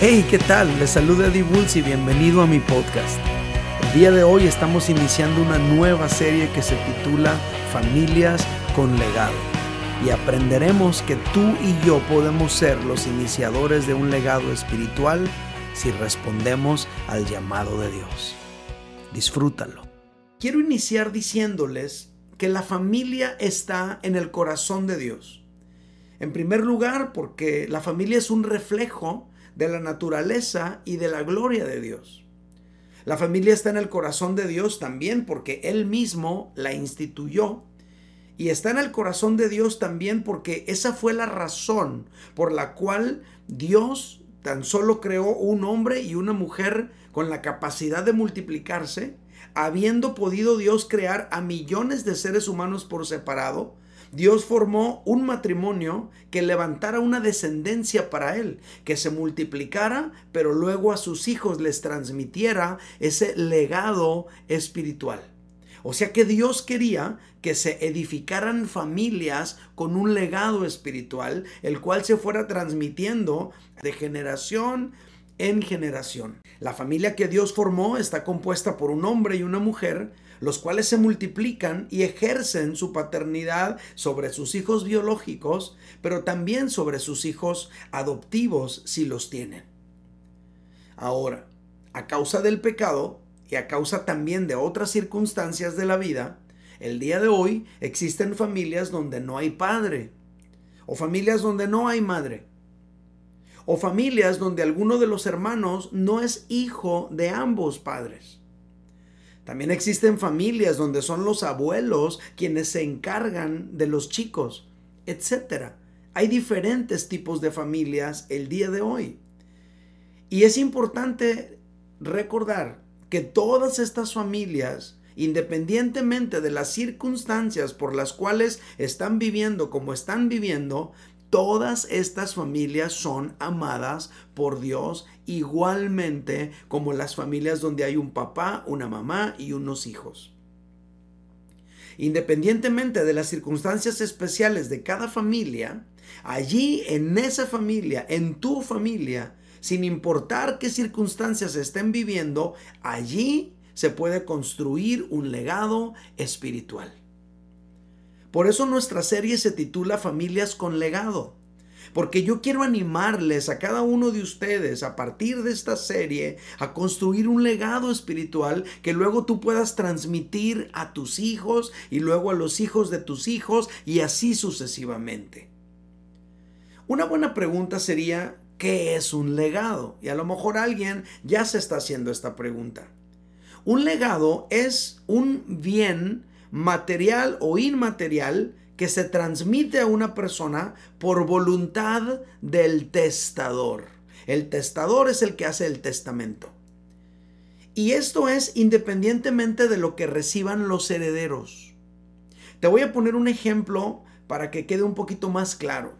Hey, ¿qué tal? Les saluda Eddie Bulls y bienvenido a mi podcast. El día de hoy estamos iniciando una nueva serie que se titula Familias con legado. Y aprenderemos que tú y yo podemos ser los iniciadores de un legado espiritual si respondemos al llamado de Dios. Disfrútalo. Quiero iniciar diciéndoles que la familia está en el corazón de Dios. En primer lugar, porque la familia es un reflejo de la naturaleza y de la gloria de Dios. La familia está en el corazón de Dios también porque Él mismo la instituyó y está en el corazón de Dios también porque esa fue la razón por la cual Dios tan solo creó un hombre y una mujer con la capacidad de multiplicarse, habiendo podido Dios crear a millones de seres humanos por separado, Dios formó un matrimonio que levantara una descendencia para él, que se multiplicara, pero luego a sus hijos les transmitiera ese legado espiritual. O sea que Dios quería que se edificaran familias con un legado espiritual, el cual se fuera transmitiendo de generación en generación. La familia que Dios formó está compuesta por un hombre y una mujer, los cuales se multiplican y ejercen su paternidad sobre sus hijos biológicos, pero también sobre sus hijos adoptivos si los tienen. Ahora, a causa del pecado y a causa también de otras circunstancias de la vida, el día de hoy existen familias donde no hay padre o familias donde no hay madre o familias donde alguno de los hermanos no es hijo de ambos padres. También existen familias donde son los abuelos quienes se encargan de los chicos, etc. Hay diferentes tipos de familias el día de hoy. Y es importante recordar que todas estas familias, independientemente de las circunstancias por las cuales están viviendo como están viviendo, Todas estas familias son amadas por Dios igualmente como las familias donde hay un papá, una mamá y unos hijos. Independientemente de las circunstancias especiales de cada familia, allí en esa familia, en tu familia, sin importar qué circunstancias estén viviendo, allí se puede construir un legado espiritual. Por eso nuestra serie se titula Familias con legado. Porque yo quiero animarles a cada uno de ustedes a partir de esta serie a construir un legado espiritual que luego tú puedas transmitir a tus hijos y luego a los hijos de tus hijos y así sucesivamente. Una buena pregunta sería, ¿qué es un legado? Y a lo mejor alguien ya se está haciendo esta pregunta. Un legado es un bien material o inmaterial que se transmite a una persona por voluntad del testador. El testador es el que hace el testamento. Y esto es independientemente de lo que reciban los herederos. Te voy a poner un ejemplo para que quede un poquito más claro.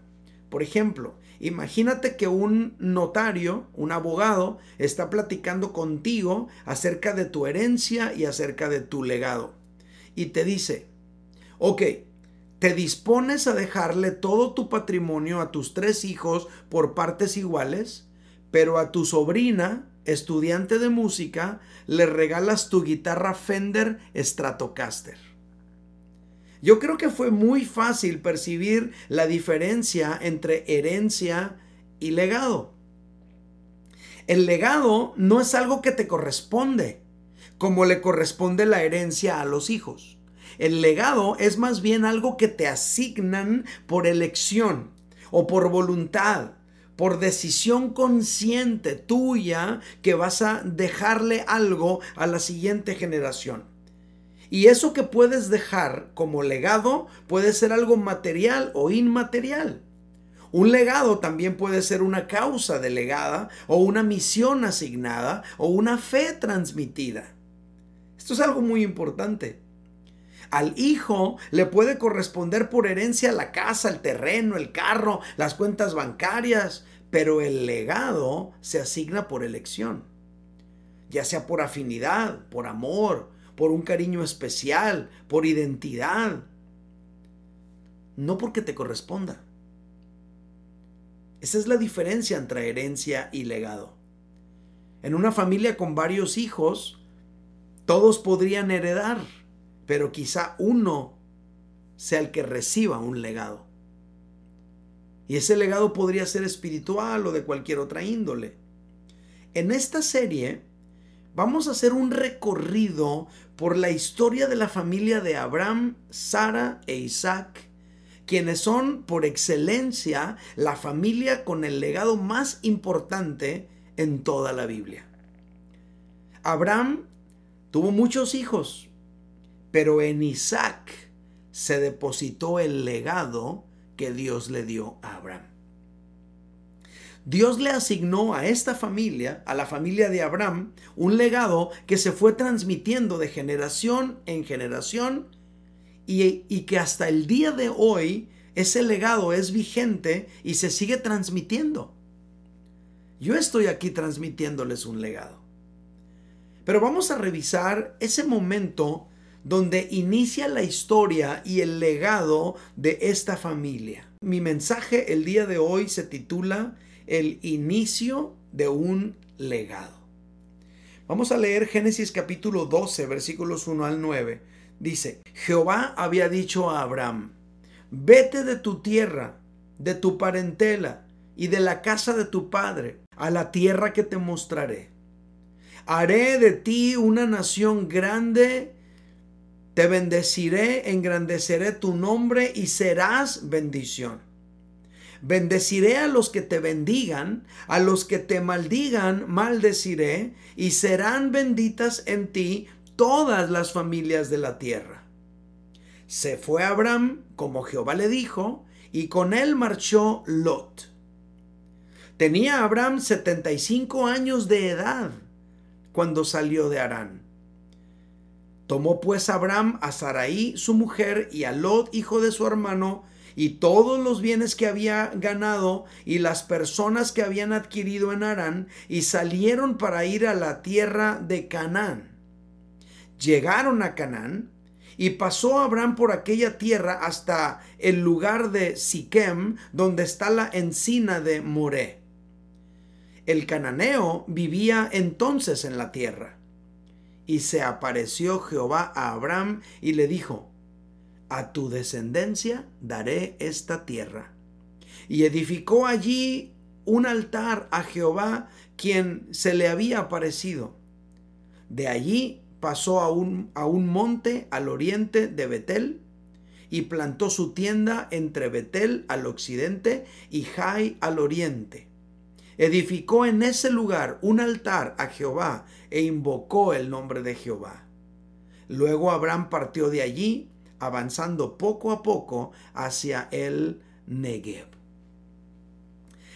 Por ejemplo, imagínate que un notario, un abogado, está platicando contigo acerca de tu herencia y acerca de tu legado y te dice, ok, te dispones a dejarle todo tu patrimonio a tus tres hijos por partes iguales, pero a tu sobrina, estudiante de música, le regalas tu guitarra Fender Stratocaster. Yo creo que fue muy fácil percibir la diferencia entre herencia y legado. El legado no es algo que te corresponde, como le corresponde la herencia a los hijos. El legado es más bien algo que te asignan por elección o por voluntad, por decisión consciente tuya que vas a dejarle algo a la siguiente generación. Y eso que puedes dejar como legado puede ser algo material o inmaterial. Un legado también puede ser una causa delegada o una misión asignada o una fe transmitida. Esto es algo muy importante. Al hijo le puede corresponder por herencia la casa, el terreno, el carro, las cuentas bancarias, pero el legado se asigna por elección, ya sea por afinidad, por amor, por un cariño especial, por identidad, no porque te corresponda. Esa es la diferencia entre herencia y legado. En una familia con varios hijos, todos podrían heredar, pero quizá uno sea el que reciba un legado. Y ese legado podría ser espiritual o de cualquier otra índole. En esta serie vamos a hacer un recorrido por la historia de la familia de Abraham, Sara e Isaac, quienes son por excelencia la familia con el legado más importante en toda la Biblia. Abraham tuvo muchos hijos, pero en Isaac se depositó el legado que Dios le dio a Abraham. Dios le asignó a esta familia, a la familia de Abraham, un legado que se fue transmitiendo de generación en generación y, y, que hasta el día de hoy ese legado es vigente y se sigue transmitiendo. Yo estoy aquí transmitiéndoles un legado. Pero vamos a revisar ese momento donde inicia la historia y el legado de esta familia. Mi mensaje el día de hoy se titula El inicio de un legado. Vamos a leer Génesis capítulo 12, versículos 1 al 9. Dice, Jehová había dicho a Abraham, vete de tu tierra, de tu parentela y de la casa de tu padre, a la tierra que te mostraré haré de ti una nación grande, te bendeciré, engrandeceré tu nombre y serás bendición. Bendeciré a los que te bendigan, a los que te maldigan, maldeciré, y serán benditas en ti todas las familias de la tierra. Se fue Abraham, como Jehová le dijo, y con él marchó Lot. Tenía Abraham 75 años de edad cuando salió de Arán. Tomó pues Abraham a Sarai, su mujer, y a Lot, hijo de su hermano, y todos los bienes que había ganado y las personas que habían adquirido en Arán, y salieron para ir a la tierra de Canaán. Llegaron a Canaán, y pasó Abraham por aquella tierra hasta el lugar de Siquem, donde está la encina de Moré. El cananeo vivía entonces en la tierra. Y se apareció Jehová a Abraham y le dijo, A tu descendencia daré esta tierra. Y edificó allí un altar a Jehová, quien se le había aparecido. De allí pasó a un, a un monte al oriente de Betel, y plantó su tienda entre Betel al occidente y Jai al oriente edificó en ese lugar un altar a Jehová e invocó el nombre de Jehová. Luego Abraham partió de allí, avanzando poco a poco hacia el Negev.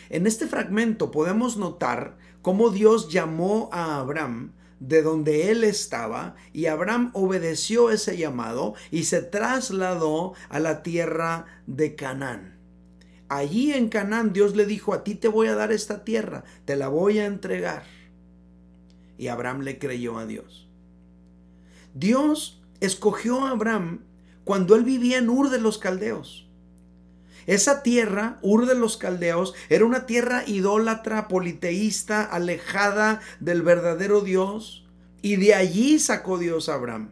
En este fragmento podemos notar cómo Dios llamó a Abraham de donde él estaba y Abraham obedeció ese llamado y se trasladó a la tierra de Canaán. Allí en Canaán Dios le dijo, a ti te voy a dar esta tierra, te la voy a entregar. Y Abraham le creyó a Dios. Dios escogió a Abraham cuando él vivía en Ur de los Caldeos. Esa tierra, Ur de los Caldeos, era una tierra idólatra, politeísta, alejada del verdadero Dios. Y de allí sacó Dios a Abraham.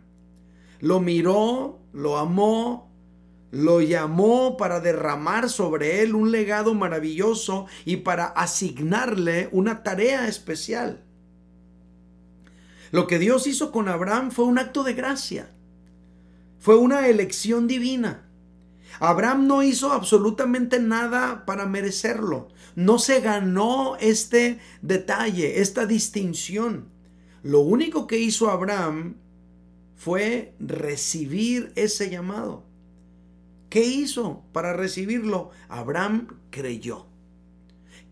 Lo miró, lo amó, lo llamó para derramar sobre él un legado maravilloso y para asignarle una tarea especial. Lo que Dios hizo con Abraham fue un acto de gracia. Fue una elección divina. Abraham no hizo absolutamente nada para merecerlo. No se ganó este detalle, esta distinción. Lo único que hizo Abraham fue recibir ese llamado. ¿Qué hizo para recibirlo? Abraham creyó.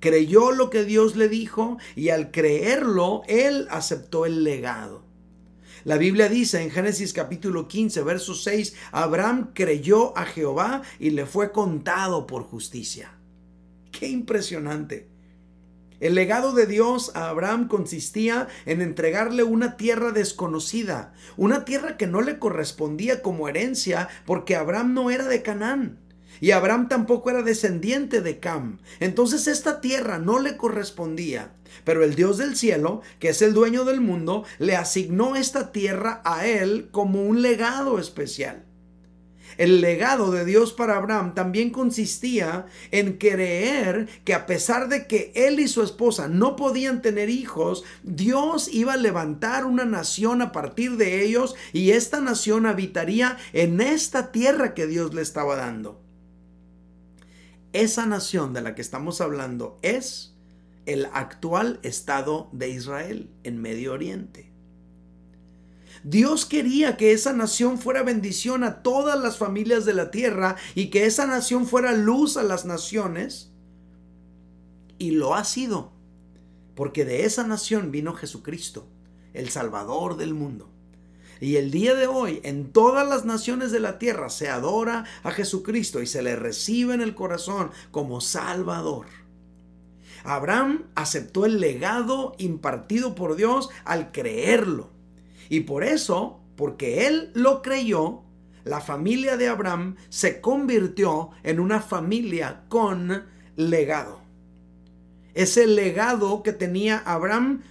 Creyó lo que Dios le dijo y al creerlo, él aceptó el legado. La Biblia dice en Génesis capítulo 15, verso 6, Abraham creyó a Jehová y le fue contado por justicia. Qué impresionante. El legado de Dios a Abraham consistía en entregarle una tierra desconocida, una tierra que no le correspondía como herencia porque Abraham no era de Canaán. Y Abraham tampoco era descendiente de Cam. Entonces esta tierra no le correspondía. Pero el Dios del cielo, que es el dueño del mundo, le asignó esta tierra a él como un legado especial. El legado de Dios para Abraham también consistía en creer que a pesar de que él y su esposa no podían tener hijos, Dios iba a levantar una nación a partir de ellos y esta nación habitaría en esta tierra que Dios le estaba dando. Esa nación de la que estamos hablando es el actual Estado de Israel en Medio Oriente. Dios quería que esa nación fuera bendición a todas las familias de la tierra y que esa nación fuera luz a las naciones. Y lo ha sido, porque de esa nación vino Jesucristo, el Salvador del mundo. Y el día de hoy en todas las naciones de la tierra se adora a Jesucristo y se le recibe en el corazón como Salvador. Abraham aceptó el legado impartido por Dios al creerlo. Y por eso, porque él lo creyó, la familia de Abraham se convirtió en una familia con legado. Ese legado que tenía Abraham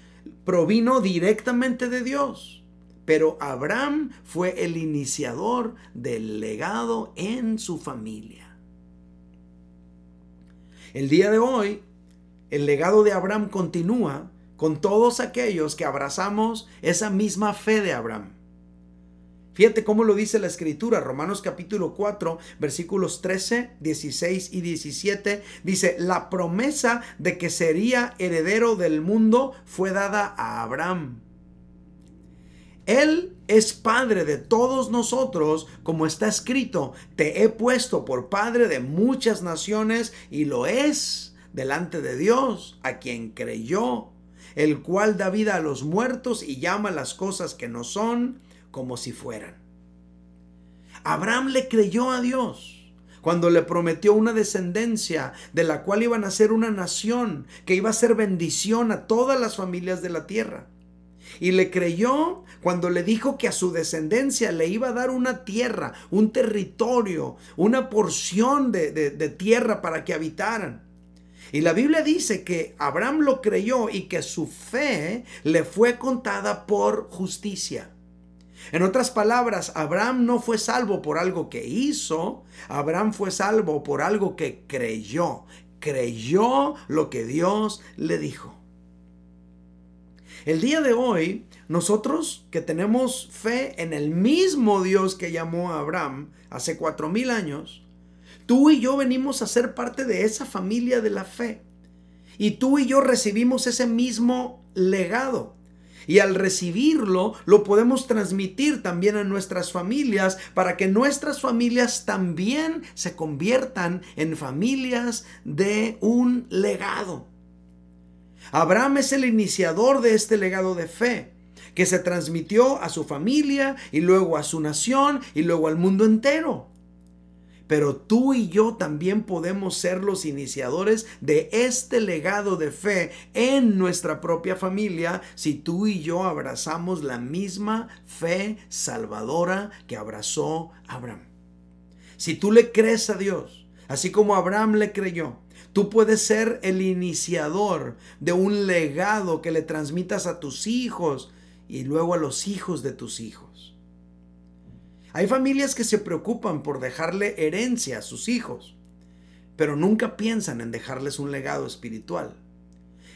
provino directamente de Dios. Pero Abraham fue el iniciador del legado en su familia. El día de hoy, el legado de Abraham continúa con todos aquellos que abrazamos esa misma fe de Abraham. Fíjate cómo lo dice la escritura, Romanos capítulo 4, versículos 13, 16 y 17. Dice, la promesa de que sería heredero del mundo fue dada a Abraham. Él es padre de todos nosotros, como está escrito, te he puesto por padre de muchas naciones y lo es delante de Dios, a quien creyó el cual da vida a los muertos y llama las cosas que no son como si fueran. Abraham le creyó a Dios cuando le prometió una descendencia de la cual iban a ser una nación que iba a ser bendición a todas las familias de la tierra. Y le creyó cuando le dijo que a su descendencia le iba a dar una tierra, un territorio, una porción de, de tierra para que habitaran. Y la Biblia dice que Abraham lo creyó y que su fe le fue contada por justicia. En otras palabras, Abraham no fue salvo por algo que hizo, Abraham fue salvo por algo que creyó. Creyó lo que Dios le dijo. El día de hoy, nosotros que tenemos fe en el mismo Dios que llamó a Abraham hace cuatro mil años, Tú y yo venimos a ser parte de esa familia de la fe. Y tú y yo recibimos ese mismo legado. Y al recibirlo, lo podemos transmitir también a nuestras familias para que nuestras familias también se conviertan en familias de un legado. Abraham es el iniciador de este legado de fe que se transmitió a su familia y luego a su nación y luego al mundo entero. Pero tú y yo también podemos ser los iniciadores de este legado de fe en nuestra propia familia si tú y yo abrazamos la misma fe salvadora que abrazó Abraham. Si tú le crees a Dios, así como Abraham le creyó, Tú puedes ser el iniciador de un legado que le transmitas a tus hijos y luego a los hijos de tus hijos. Hay familias que se preocupan por dejarle herencia a sus hijos, pero nunca piensan en dejarles un legado espiritual.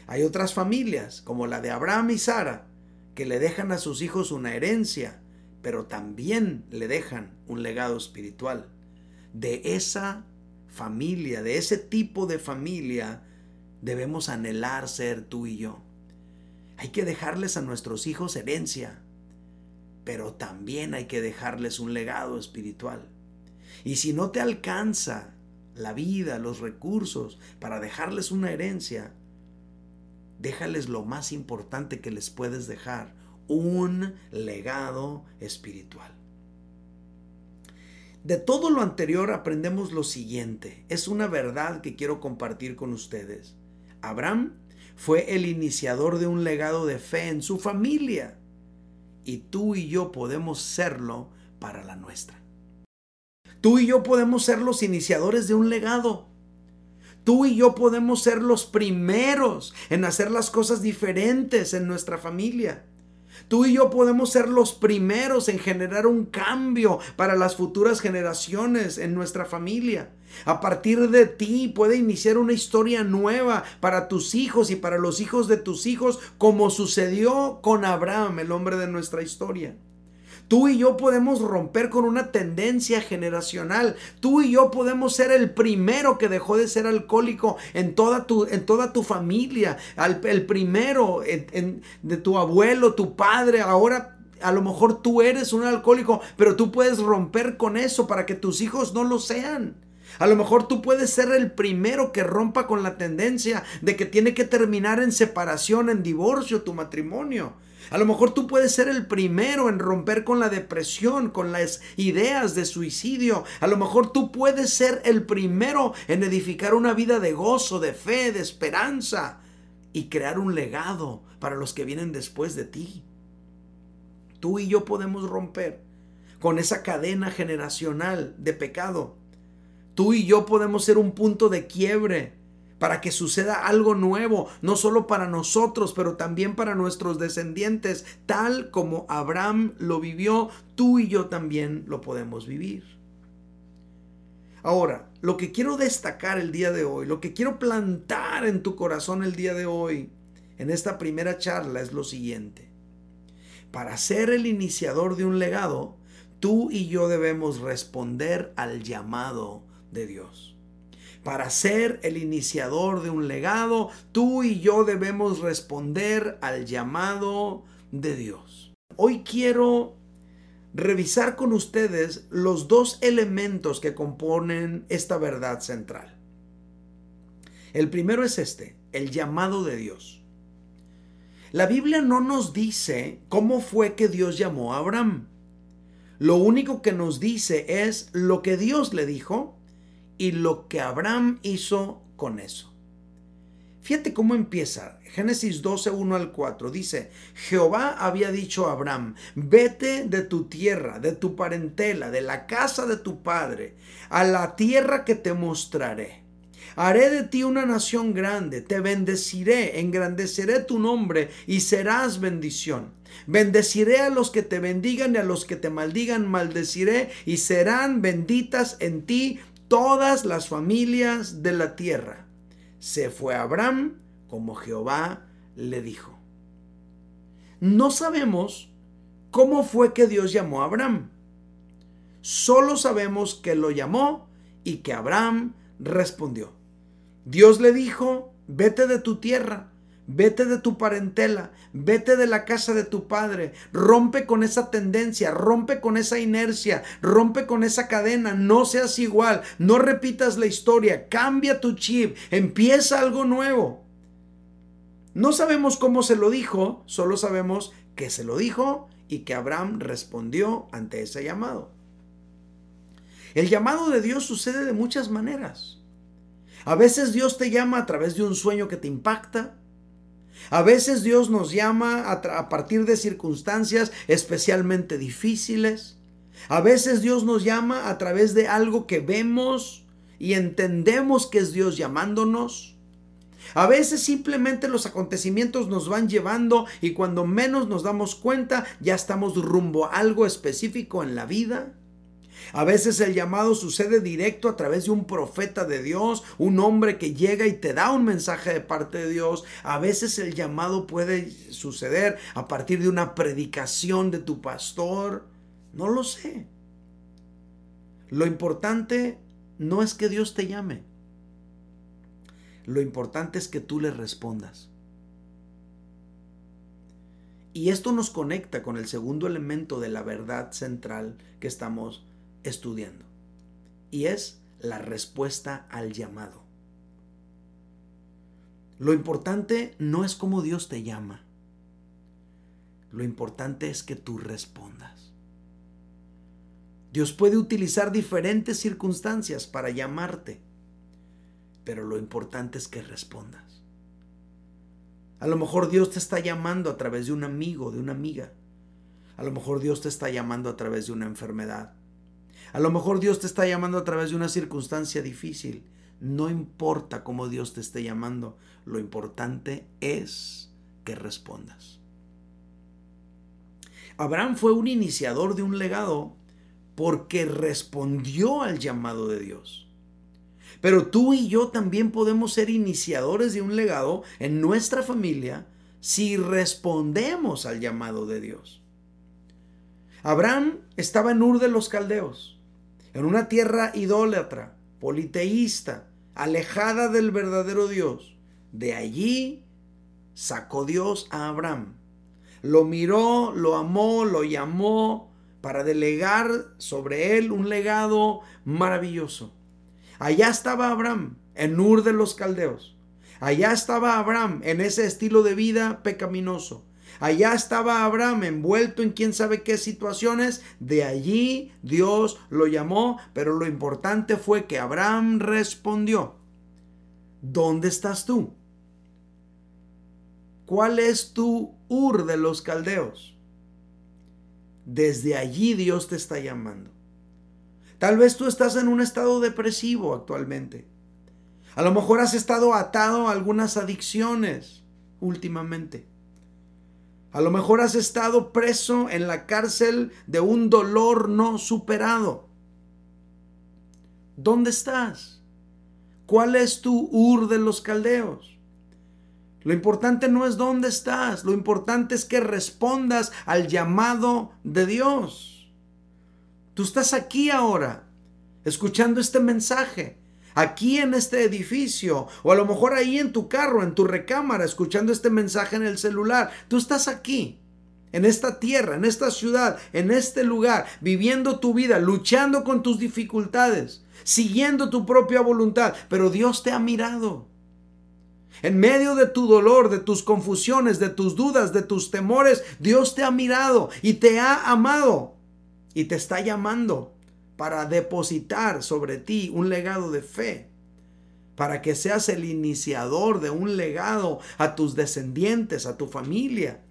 Hay otras familias, como la de Abraham y Sara, que le dejan a sus hijos una herencia, pero también le dejan un legado espiritual. De esa familia, de ese tipo de familia, debemos anhelar ser tú y yo. Hay que dejarles a nuestros hijos herencia, pero también hay que dejarles un legado espiritual. Y si no te alcanza la vida, los recursos para dejarles una herencia, déjales lo más importante que les puedes dejar, un legado espiritual. De todo lo anterior aprendemos lo siguiente, es una verdad que quiero compartir con ustedes. Abraham fue el iniciador de un legado de fe en su familia y tú y yo podemos serlo para la nuestra. Tú y yo podemos ser los iniciadores de un legado. Tú y yo podemos ser los primeros en hacer las cosas diferentes en nuestra familia. Tú y yo podemos ser los primeros en generar un cambio para las futuras generaciones en nuestra familia. A partir de ti puede iniciar una historia nueva para tus hijos y para los hijos de tus hijos, como sucedió con Abraham, el hombre de nuestra historia. Tú y yo podemos romper con una tendencia generacional. Tú y yo podemos ser el primero que dejó de ser alcohólico en toda tu, en toda tu familia. el primero de tu abuelo, tu padre. Ahora a lo mejor tú eres un alcohólico, pero tú puedes romper con eso para que tus hijos no lo sean. A lo mejor tú puedes ser el primero que rompa con la tendencia de que tiene que terminar en separación, en divorcio tu matrimonio. A lo mejor tú puedes ser el primero en romper con la depresión, con las ideas de suicidio. A lo mejor tú puedes ser el primero en edificar una vida de gozo, de fe, de esperanza y crear un legado para los que vienen después de ti. Tú y yo podemos romper con esa cadena generacional de pecado. Tú y yo podemos ser un punto de quiebre para que suceda algo nuevo, no solo para nosotros, pero también para nuestros descendientes, tal como Abraham lo vivió, tú y yo también lo podemos vivir. Ahora, lo que quiero destacar el día de hoy, lo que quiero plantar en tu corazón el día de hoy, en esta primera charla, es lo siguiente. Para ser el iniciador de un legado, tú y yo debemos responder al llamado de Dios para ser el iniciador de un legado, tú y yo debemos responder al llamado de Dios. Hoy quiero revisar con ustedes los dos elementos que componen esta verdad central. El primero es este, el llamado de Dios. La Biblia no nos dice cómo fue que Dios llamó a Abraham. Lo único que nos dice es lo que Dios le dijo y lo que Abraham hizo con eso. Fíjate cómo empieza. Génesis 12, 1 al 4. Dice, Jehová había dicho a Abraham, vete de tu tierra, de tu parentela, de la casa de tu padre, a la tierra que te mostraré. Haré de ti una nación grande, te bendeciré, engrandeceré tu nombre y serás bendición. Bendeciré a los que te bendigan y a los que te maldigan, maldeciré y serán benditas en ti todas las familias de la tierra. Se fue Abraham como Jehová le dijo. No sabemos cómo fue que Dios llamó a Abraham. Solo sabemos que lo llamó y que Abraham respondió. Dios le dijo, vete de tu tierra, Vete de tu parentela, vete de la casa de tu padre, rompe con esa tendencia, rompe con esa inercia, rompe con esa cadena, no seas igual, no repitas la historia, cambia tu chip, empieza algo nuevo. No sabemos cómo se lo dijo, solo sabemos que se lo dijo y que Abraham respondió ante ese llamado. El llamado de Dios sucede de muchas maneras. A veces Dios te llama a través de un sueño que te impacta, a veces Dios nos llama a, partir de circunstancias especialmente difíciles. A veces Dios nos llama a través de algo que vemos y entendemos que es Dios llamándonos. A veces simplemente los acontecimientos nos van llevando y cuando menos nos damos cuenta ya estamos rumbo a algo específico en la vida. A veces el llamado sucede directo a través de un profeta de Dios, un hombre que llega y te da un mensaje de parte de Dios. A veces el llamado puede suceder a partir de una predicación de tu pastor. No lo sé. Lo importante no es que Dios te llame. Lo importante es que tú le respondas. Y esto nos conecta con el segundo elemento de la verdad central que estamos estudiando. Y es la respuesta al llamado. Lo importante no es cómo Dios te llama. Lo importante es que tú respondas. Dios puede utilizar diferentes circunstancias para llamarte, pero lo importante es que respondas. A lo mejor Dios te está llamando a través de un amigo, de una amiga. A lo mejor Dios te está llamando a través de una enfermedad. A lo mejor Dios te está llamando a través de una circunstancia difícil. No importa cómo Dios te esté llamando, lo importante es que respondas. Abraham fue un iniciador de un legado porque respondió al llamado de Dios. Pero tú y yo también podemos ser iniciadores de un legado en nuestra familia si respondemos al llamado de Dios. Abraham estaba en Ur de los Caldeos, en una tierra idólatra, politeísta, alejada del verdadero Dios. De allí sacó Dios a Abraham. Lo miró, lo amó, lo llamó para delegar sobre él un legado maravilloso. Allá estaba Abraham, en Ur de los Caldeos. Allá estaba Abraham en ese estilo de vida pecaminoso. Allá estaba Abraham envuelto en quién sabe qué situaciones. De allí Dios lo llamó, pero lo importante fue que Abraham respondió. ¿Dónde estás tú? ¿Cuál es tu Ur de los Caldeos? Desde allí Dios te está llamando. Tal vez tú estás en un estado depresivo actualmente. A lo mejor has estado atado a algunas adicciones últimamente. A lo mejor has estado preso en la cárcel de un dolor no superado. ¿Dónde estás? ¿Cuál es tu Ur de los Caldeos? Lo importante no es dónde estás, lo importante es que respondas al llamado de Dios. Tú estás aquí ahora, escuchando este mensaje aquí en este edificio, o a lo mejor ahí en tu carro, en tu recámara, escuchando este mensaje en el celular. Tú estás aquí, en esta tierra, en esta ciudad, en este lugar, viviendo tu vida, luchando con tus dificultades, siguiendo tu propia voluntad, pero Dios te ha mirado. En medio de tu dolor, de tus confusiones, de tus dudas, de tus temores, Dios te ha mirado y te ha amado y te está llamando para depositar sobre ti un legado de fe, para que seas el iniciador de un legado a tus descendientes, a tu familia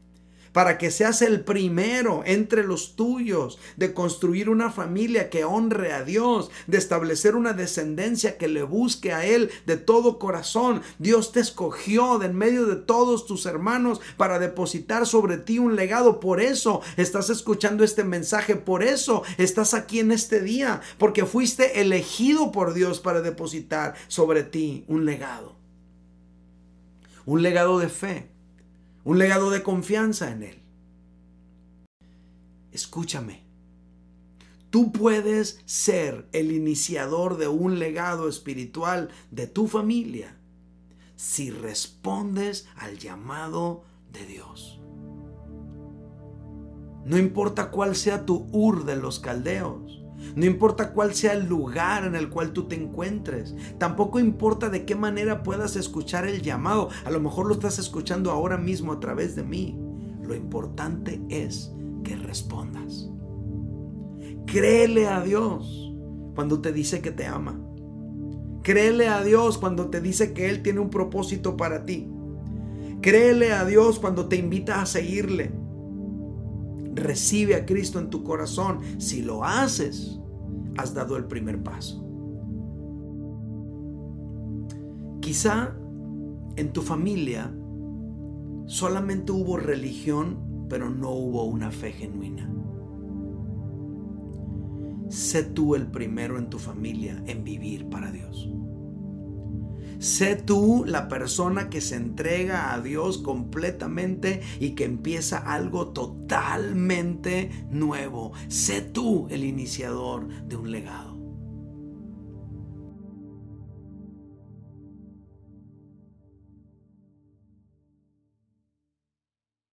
para que seas el primero entre los tuyos, de construir una familia que honre a Dios, de establecer una descendencia que le busque a Él de todo corazón. Dios te escogió de en medio de todos tus hermanos para depositar sobre ti un legado. Por eso estás escuchando este mensaje, por eso estás aquí en este día, porque fuiste elegido por Dios para depositar sobre ti un legado. Un legado de fe un legado de confianza en Él. Escúchame. Tú puedes ser el iniciador de un legado espiritual de tu familia si respondes al llamado de Dios. No importa cuál sea tu Ur de los caldeos. No importa cuál sea el lugar en el cual tú te encuentres. Tampoco importa de qué manera puedas escuchar el llamado. A lo mejor lo estás escuchando ahora mismo a través de mí. Lo importante es que respondas. Créele a Dios cuando te dice que te ama. Créele a Dios cuando te dice que Él tiene un propósito para ti. Créele a Dios cuando te invita a seguirle. Recibe a Cristo en tu corazón. Si lo haces, has dado el primer paso. Quizá en tu familia solamente hubo religión, pero no hubo una fe genuina. Sé tú el primero en tu familia en vivir para Dios. Sé tú la persona que se entrega a Dios completamente y que empieza algo totalmente nuevo. Sé tú el iniciador de un legado.